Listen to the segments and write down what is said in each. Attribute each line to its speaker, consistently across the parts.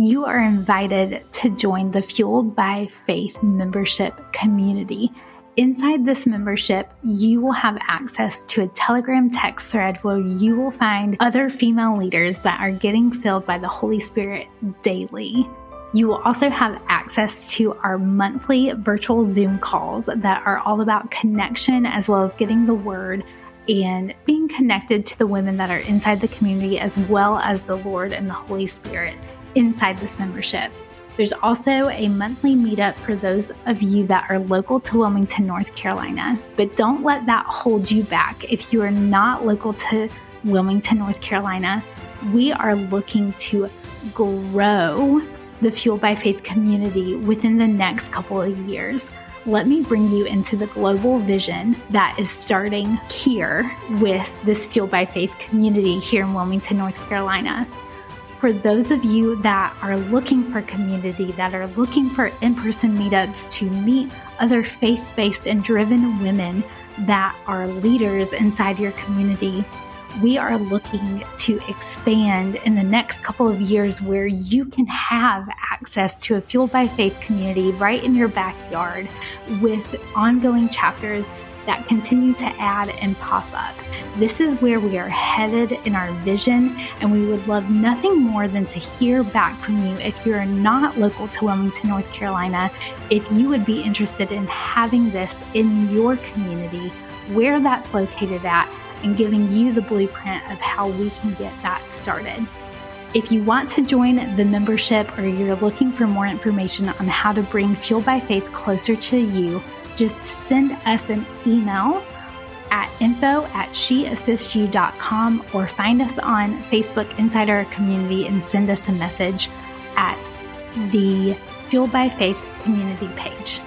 Speaker 1: you are invited to join the Fueled by Faith membership community. Inside this membership, you will have access to a Telegram text thread where you will find other female leaders that are getting filled by the Holy Spirit daily. You will also have access to our monthly virtual Zoom calls that are all about connection as well as getting the word and being connected to the women that are inside the community as well as the Lord and the Holy Spirit inside this membership. There's also a monthly meetup for those of you that are local to Wilmington, North Carolina. But don't let that hold you back. If you are not local to Wilmington, North Carolina, we are looking to grow the Fueled by Faith community within the next couple of years. Let me bring you into the global vision that is starting here with this Fueled by Faith community here in Wilmington, North Carolina for those of you that are looking for community, that are looking for in person meetups to meet other faith based and driven women that are leaders inside your community, we are looking to expand in the next couple of years where you can have access to a Fueled by Faith community right in your backyard with ongoing chapters that continue to add and pop up. This is where we are headed in our vision, and we would love nothing more than to hear back from you if you're not local to Wilmington, North Carolina, if you would be interested in having this in your community, where that's located at, and giving you the blueprint of how we can get that started. If you want to join the membership or you're looking for more information on how to bring Fueled by Faith closer to you, just send us an email at info at sheassistsyou.com or find us on Facebook inside our community and send us a message at the Fueled by Faith community page.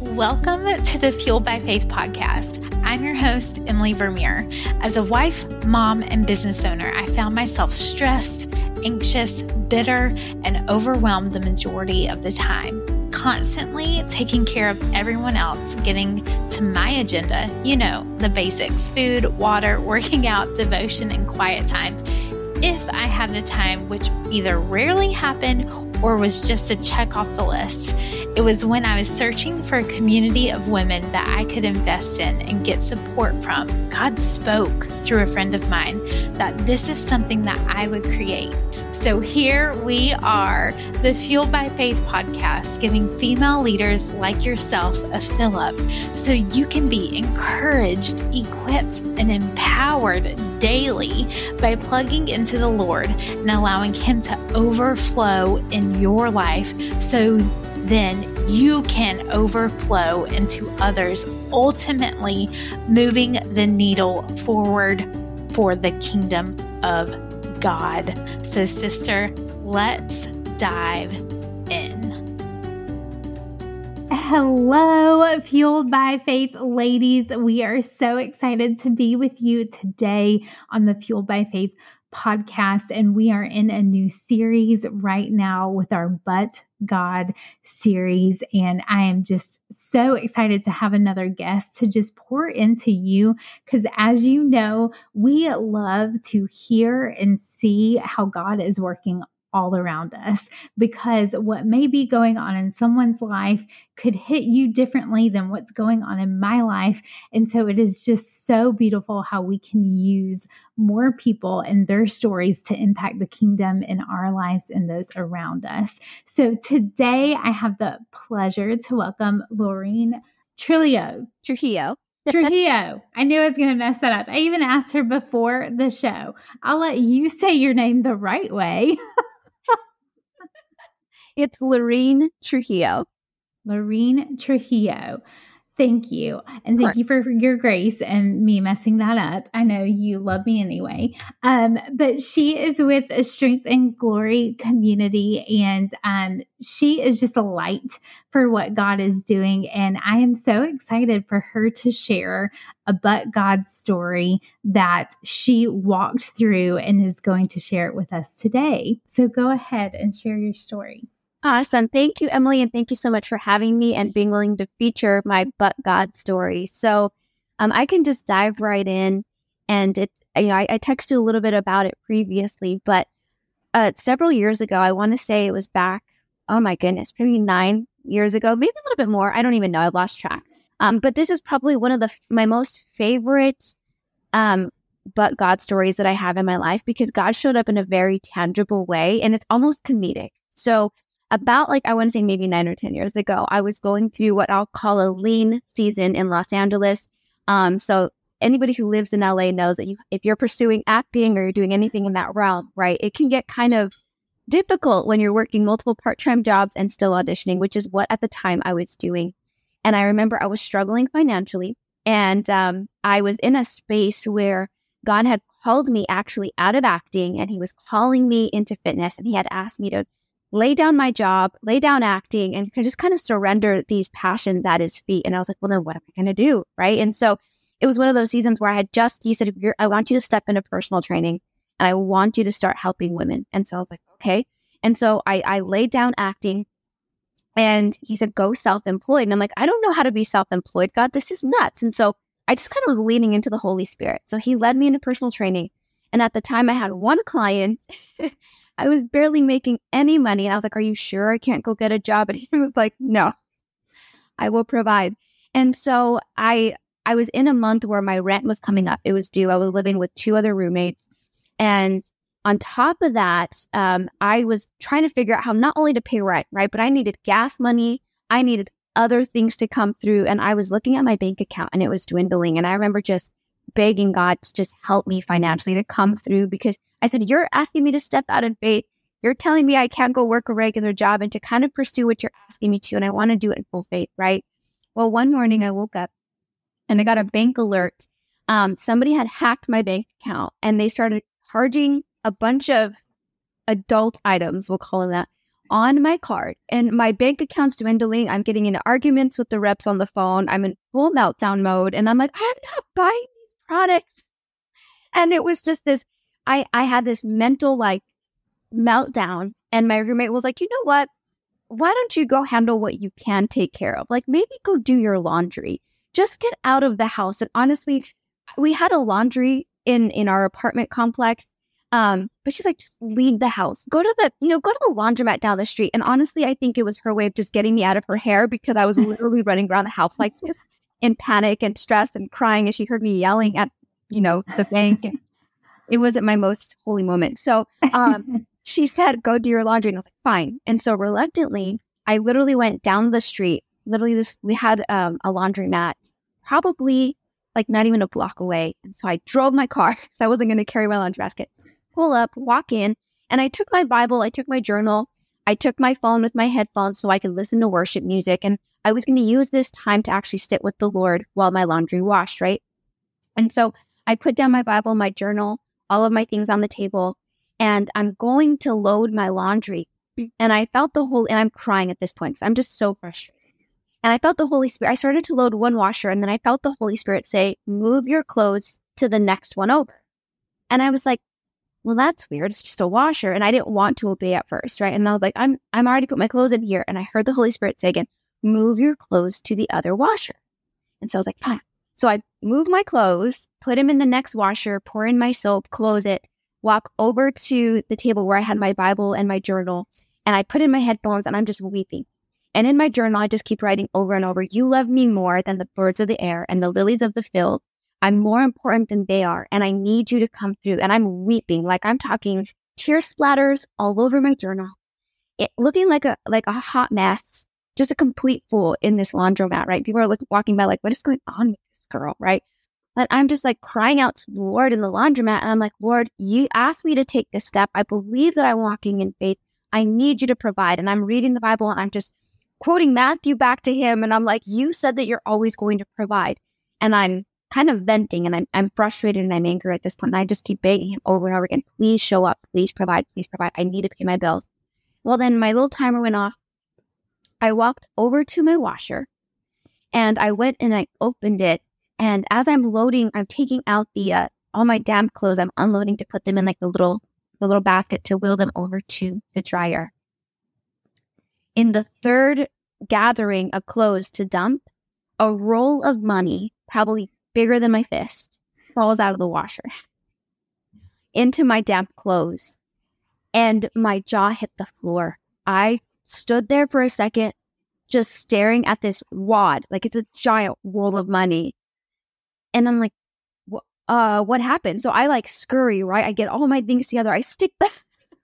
Speaker 1: Welcome to the Fueled by Faith podcast. I'm your host, Emily Vermeer. As a wife, mom, and business owner, I found myself stressed, anxious, bitter, and overwhelmed the majority of the time. Constantly taking care of everyone else, getting to my agenda, you know, the basics food, water, working out, devotion, and quiet time. If I had the time, which either rarely happened or was just a check off the list. It was when I was searching for a community of women that I could invest in and get support from. God spoke through a friend of mine that this is something that I would create. So here we are, the Fueled by Faith podcast, giving female leaders like yourself a fill up so you can be encouraged, equipped, and empowered daily by plugging into the Lord and allowing Him to overflow in your life so then you can overflow into others, ultimately moving the needle forward for the kingdom of God. So, sister, let's dive in. Hello, Fueled by Faith ladies. We are so excited to be with you today on the Fueled by Faith podcast. And we are in a new series right now with our But God series. And I am just so excited to have another guest to just pour into you. Because as you know, we love to hear and see how God is working all around us because what may be going on in someone's life could hit you differently than what's going on in my life. And so it is just so beautiful how we can use more people and their stories to impact the kingdom in our lives and those around us. So today I have the pleasure to welcome Laureen Trillo.
Speaker 2: Trujillo.
Speaker 1: Trujillo. I knew I was going to mess that up. I even asked her before the show. I'll let you say your name the right way.
Speaker 2: It's Laureen Trujillo.
Speaker 1: Laureen Trujillo. Thank you. And thank you for your grace and me messing that up. I know you love me anyway. Um, but she is with a Strength and Glory community, and um, she is just a light for what God is doing. And I am so excited for her to share a but God story that she walked through and is going to share it with us today. So go ahead and share your story.
Speaker 2: Awesome. Thank you, Emily. And thank you so much for having me and being willing to feature my But God story. So um, I can just dive right in. And it's you know, I, I texted a little bit about it previously, but uh, several years ago, I want to say it was back, oh my goodness, maybe nine years ago, maybe a little bit more. I don't even know. I've lost track. Um, but this is probably one of the my most favorite um, but God stories that I have in my life because God showed up in a very tangible way and it's almost comedic. So about like I want to say maybe nine or ten years ago, I was going through what I'll call a lean season in Los Angeles. Um, so anybody who lives in LA knows that you, if you're pursuing acting or you're doing anything in that realm, right, it can get kind of difficult when you're working multiple part-time jobs and still auditioning, which is what at the time I was doing. And I remember I was struggling financially, and um, I was in a space where God had called me actually out of acting, and He was calling me into fitness, and He had asked me to lay down my job, lay down acting, and just kind of surrender these passions at his feet. And I was like, well, then what am I going to do? Right. And so it was one of those seasons where I had just, he said, I want you to step into personal training and I want you to start helping women. And so I was like, okay. And so I, I laid down acting and he said, go self employed. And I'm like, I don't know how to be self employed. God, this is nuts. And so I just kind of was leaning into the Holy Spirit. So he led me into personal training. And at the time, I had one client I was barely making any money. And I was like, Are you sure I can't go get a job? And he was like, No, I will provide. And so I I was in a month where my rent was coming up. It was due. I was living with two other roommates. And on top of that, um, I was trying to figure out how not only to pay rent, right? But I needed gas money. I needed other things to come through. And I was looking at my bank account and it was dwindling. And I remember just begging God to just help me financially to come through because I said, You're asking me to step out in faith. You're telling me I can't go work a regular job and to kind of pursue what you're asking me to. And I want to do it in full faith, right? Well, one morning I woke up and I got a bank alert. Um, somebody had hacked my bank account and they started charging a bunch of adult items, we'll call them that, on my card. And my bank account's dwindling. I'm getting into arguments with the reps on the phone. I'm in full meltdown mode. And I'm like, I'm not buying products. And it was just this I I had this mental like meltdown and my roommate was like, "You know what? Why don't you go handle what you can take care of? Like maybe go do your laundry. Just get out of the house." And honestly, we had a laundry in in our apartment complex. Um, but she's like, just leave the house. Go to the, you know, go to the laundromat down the street. And honestly, I think it was her way of just getting me out of her hair because I was literally running around the house like this in panic and stress and crying as she heard me yelling at, you know, the bank. It wasn't my most holy moment. So um, she said, go do your laundry. And I was like, fine. And so reluctantly, I literally went down the street. Literally, this we had um, a laundromat probably like not even a block away. And so I drove my car because I wasn't going to carry my laundry basket. Pull up, walk in, and I took my Bible, I took my journal, I took my phone with my headphones so I could listen to worship music. And I was going to use this time to actually sit with the Lord while my laundry washed, right? And so I put down my Bible, my journal, all of my things on the table, and I'm going to load my laundry. And I felt the whole, and I'm crying at this point because I'm just so frustrated. And I felt the Holy Spirit. I started to load one washer, and then I felt the Holy Spirit say, Move your clothes to the next one over. And I was like, well, that's weird. It's just a washer. And I didn't want to obey at first, right? And I was like, I'm I'm already put my clothes in here. And I heard the Holy Spirit say again, move your clothes to the other washer. And so I was like, fine. So I move my clothes, put them in the next washer, pour in my soap, close it, walk over to the table where I had my Bible and my journal, and I put in my headphones and I'm just weeping. And in my journal, I just keep writing over and over, You love me more than the birds of the air and the lilies of the field. I'm more important than they are, and I need you to come through. And I'm weeping, like I'm talking tear splatters all over my journal, it, looking like a like a hot mess, just a complete fool in this laundromat. Right? People are looking, walking by, like, what is going on with this girl, right? But I'm just like crying out to the Lord in the laundromat. And I'm like, Lord, you asked me to take this step. I believe that I'm walking in faith. I need you to provide. And I'm reading the Bible and I'm just quoting Matthew back to him. And I'm like, you said that you're always going to provide. And I'm kind of venting and I'm, I'm frustrated and I'm angry at this point. And I just keep begging him over and over again, please show up, please provide, please provide. I need to pay my bills. Well, then my little timer went off. I walked over to my washer and I went and I opened it and as I'm loading, I'm taking out the uh, all my damp clothes. I'm unloading to put them in like the little the little basket to wheel them over to the dryer. In the third gathering of clothes to dump, a roll of money, probably bigger than my fist, falls out of the washer. into my damp clothes and my jaw hit the floor. I stood there for a second, just staring at this wad, like it's a giant roll of money. And I'm like, uh, what happened? So I like scurry, right? I get all my things together. I stick the,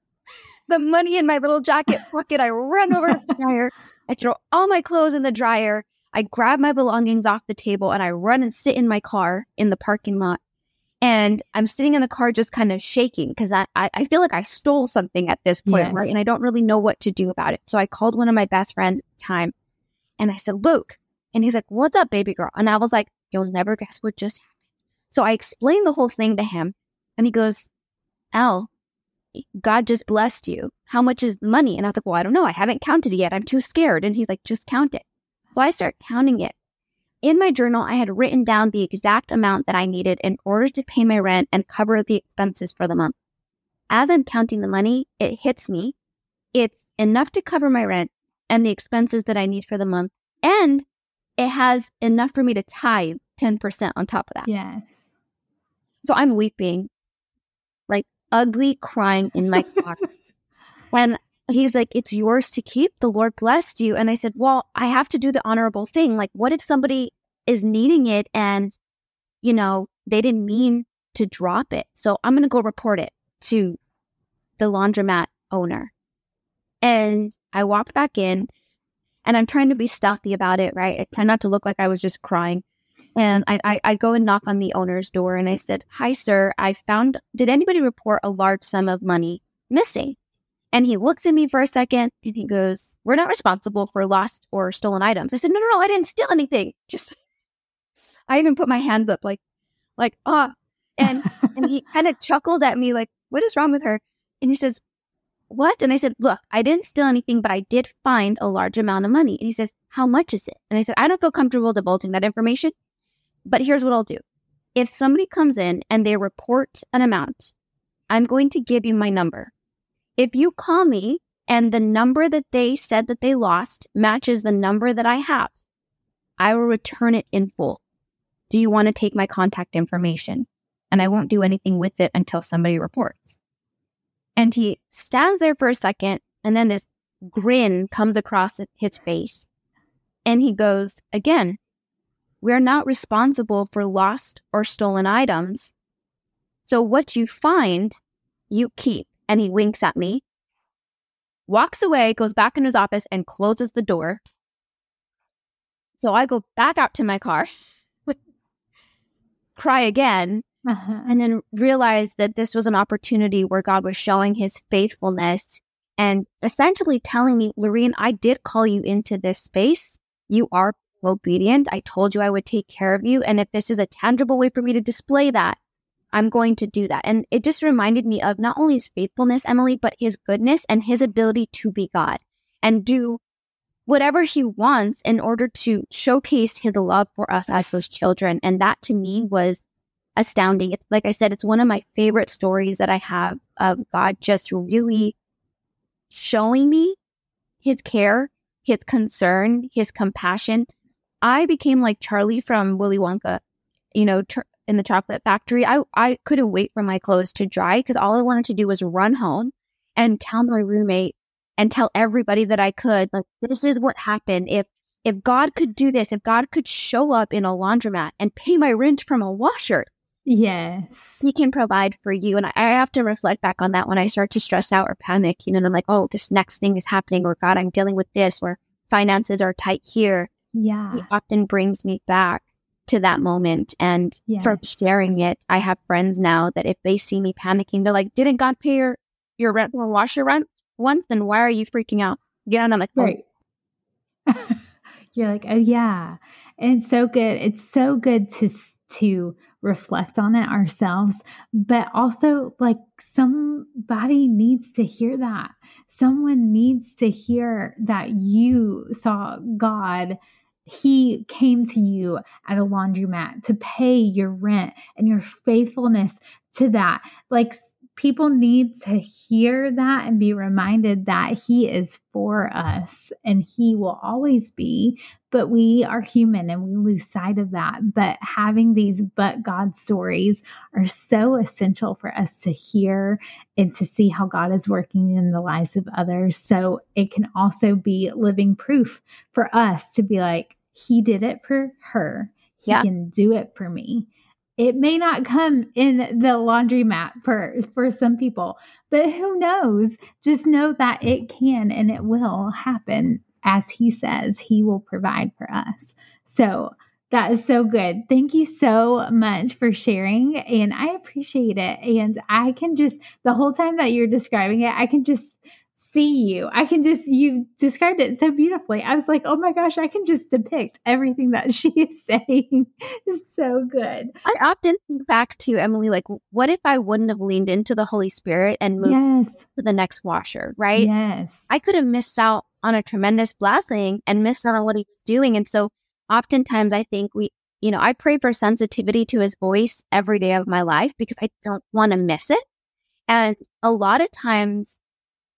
Speaker 2: the money in my little jacket pocket. I run over to the dryer. I throw all my clothes in the dryer. I grab my belongings off the table and I run and sit in my car in the parking lot. And I'm sitting in the car just kind of shaking because I, I, I, feel like I stole something at this point, yes. right? And I don't really know what to do about it. So I called one of my best friends at the time and I said, Luke. And he's like, What's up, baby girl? And I was like, You'll never guess what just happened. So I explained the whole thing to him and he goes, Elle, God just blessed you. How much is the money? And I was like, Well, I don't know. I haven't counted it yet. I'm too scared. And he's like, Just count it. So I start counting it in my journal, I had written down the exact amount that I needed in order to pay my rent and cover the expenses for the month. As I'm counting the money, it hits me. It's enough to cover my rent and the expenses that I need for the month. And it has enough for me to tithe 10% on top of that.
Speaker 1: Yes.
Speaker 2: So I'm weeping, like ugly crying in my car. when he's like, it's yours to keep. The Lord blessed you. And I said, well, I have to do the honorable thing. Like, what if somebody is needing it and, you know, they didn't mean to drop it? So I'm going to go report it to the laundromat owner. And I walked back in and I'm trying to be stealthy about it, right? I try not to look like I was just crying. And I, I, I go and knock on the owner's door and I said, Hi, sir, I found, did anybody report a large sum of money missing? And he looks at me for a second and he goes, We're not responsible for lost or stolen items. I said, No, no, no, I didn't steal anything. Just, I even put my hands up like, like, ah. And, and he kind of chuckled at me, like, What is wrong with her? And he says, What? And I said, Look, I didn't steal anything, but I did find a large amount of money. And he says, How much is it? And I said, I don't feel comfortable divulging that information, but here's what I'll do. If somebody comes in and they report an amount, I'm going to give you my number if you call me and the number that they said that they lost matches the number that I have, I will return it in full. Do you want to take my contact information? And I won't do anything with it until somebody reports. And he stands there for a second, and then this grin comes across his face. And he goes, Again, we're not responsible for lost or stolen items. So what you find, you keep and he winks at me, walks away, goes back in his office, and closes the door. So I go back out to my car, cry again, uh-huh. and then realize that this was an opportunity where God was showing his faithfulness and essentially telling me, Laureen, I did call you into this space. You are obedient. I told you I would take care of you. And if this is a tangible way for me to display that, I'm going to do that. And it just reminded me of not only his faithfulness, Emily, but his goodness and his ability to be God and do whatever he wants in order to showcase his love for us as those children. And that to me was astounding. It's like I said, it's one of my favorite stories that I have of God just really showing me his care, his concern, his compassion. I became like Charlie from Willy Wonka. You know, in the chocolate factory, I, I couldn't wait for my clothes to dry because all I wanted to do was run home and tell my roommate and tell everybody that I could, like, this is what happened. If if God could do this, if God could show up in a laundromat and pay my rent from a washer,
Speaker 1: yes,
Speaker 2: He can provide for you. And I, I have to reflect back on that when I start to stress out or panic. You know, and I'm like, oh, this next thing is happening, or God, I'm dealing with this, or finances are tight here.
Speaker 1: Yeah,
Speaker 2: He often brings me back to that moment and from sharing it. I have friends now that if they see me panicking, they're like, Didn't God pay your, your rent or wash your rent once? Then why are you freaking out? Yeah. And I'm like, oh.
Speaker 1: right. You're like, oh yeah. And it's so good. It's so good to to reflect on it ourselves, but also like somebody needs to hear that. Someone needs to hear that you saw God he came to you at a laundromat to pay your rent and your faithfulness to that. Like people need to hear that and be reminded that He is for us and He will always be. But we are human and we lose sight of that. But having these but God stories are so essential for us to hear and to see how God is working in the lives of others. So it can also be living proof for us to be like, He did it for her. He yeah. can do it for me it may not come in the laundromat for for some people but who knows just know that it can and it will happen as he says he will provide for us so that is so good. Thank you so much for sharing. And I appreciate it. And I can just, the whole time that you're describing it, I can just see you. I can just, you described it so beautifully. I was like, oh my gosh, I can just depict everything that she is saying. So good.
Speaker 2: I often think back to Emily, like, what if I wouldn't have leaned into the Holy Spirit and moved yes. to the next washer, right?
Speaker 1: Yes.
Speaker 2: I could have missed out on a tremendous blessing and missed out on what he was doing. And so oftentimes I think we, you know, I pray for sensitivity to his voice every day of my life because I don't want to miss it. And a lot of times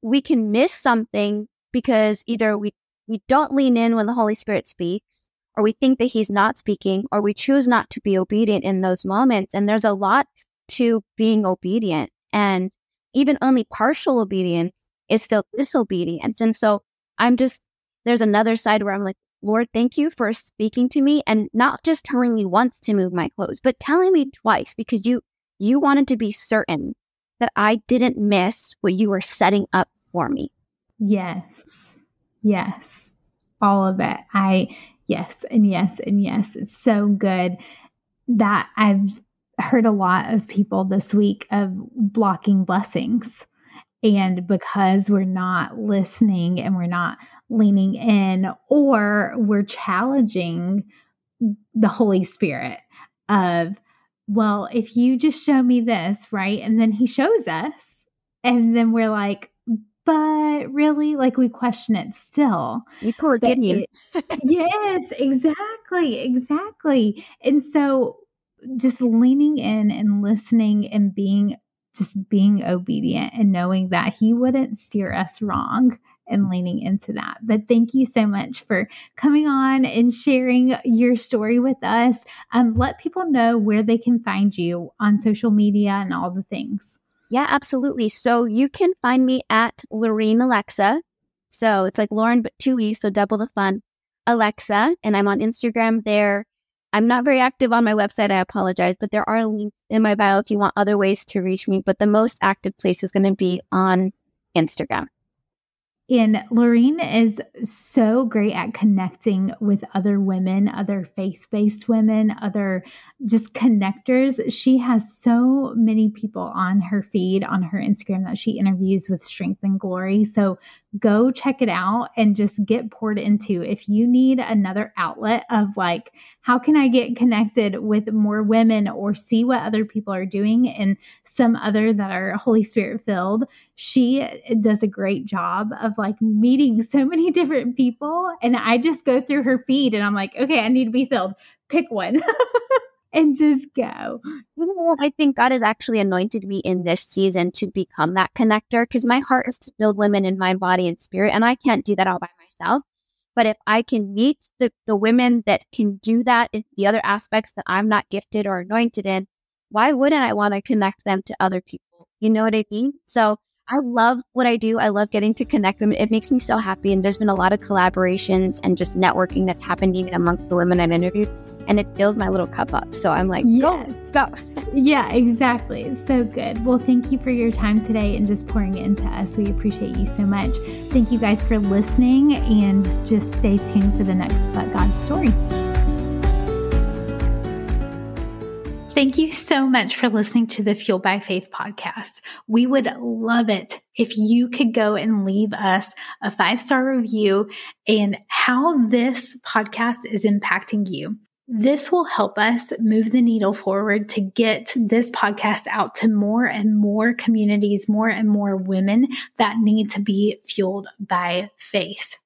Speaker 2: we can miss something because either we, we don't lean in when the Holy Spirit speaks, or we think that he's not speaking, or we choose not to be obedient in those moments. And there's a lot to being obedient. And even only partial obedience is still disobedience. And so I'm just, there's another side where I'm like, Lord, thank you for speaking to me and not just telling me once to move my clothes, but telling me twice because you, you wanted to be certain that I didn't miss what you were setting up for me.
Speaker 1: Yes. Yes. All of it. I, yes, and yes, and yes. It's so good that I've heard a lot of people this week of blocking blessings. And because we're not listening and we're not leaning in, or we're challenging the Holy Spirit of, well, if you just show me this, right? And then he shows us, and then we're like, but really, like we question it still.
Speaker 2: You pull a Gideon.
Speaker 1: yes, exactly, exactly. And so just leaning in and listening and being just being obedient and knowing that he wouldn't steer us wrong and leaning into that. But thank you so much for coming on and sharing your story with us. Um, let people know where they can find you on social media and all the things.
Speaker 2: Yeah, absolutely. So you can find me at Laureen Alexa. So it's like Lauren, but two E's, so double the fun. Alexa, and I'm on Instagram there. I'm not very active on my website. I apologize, but there are links in my bio if you want other ways to reach me. But the most active place is going to be on Instagram.
Speaker 1: And Laureen is so great at connecting with other women, other faith based women, other just connectors. She has so many people on her feed, on her Instagram that she interviews with strength and glory. So go check it out and just get poured into. If you need another outlet of like, how can I get connected with more women or see what other people are doing and some other that are Holy Spirit filled, she does a great job of like meeting so many different people. And I just go through her feed and I'm like, okay, I need to be filled. Pick one. and just go.
Speaker 2: Well, I think God has actually anointed me in this season to become that connector because my heart is to build women in my body, and spirit. And I can't do that all by myself. But if I can meet the, the women that can do that in the other aspects that I'm not gifted or anointed in, why wouldn't I want to connect them to other people? You know what I mean? So I love what I do. I love getting to connect them. It makes me so happy. And there's been a lot of collaborations and just networking that's happened even amongst the women I've interviewed and it fills my little cup up. So I'm like, yes. go, go.
Speaker 1: yeah, exactly. It's so good. Well, thank you for your time today and just pouring it into us. We appreciate you so much. Thank you guys for listening and just stay tuned for the next But God story. Thank you so much for listening to the Fueled by Faith podcast. We would love it if you could go and leave us a five star review and how this podcast is impacting you. This will help us move the needle forward to get this podcast out to more and more communities, more and more women that need to be fueled by faith.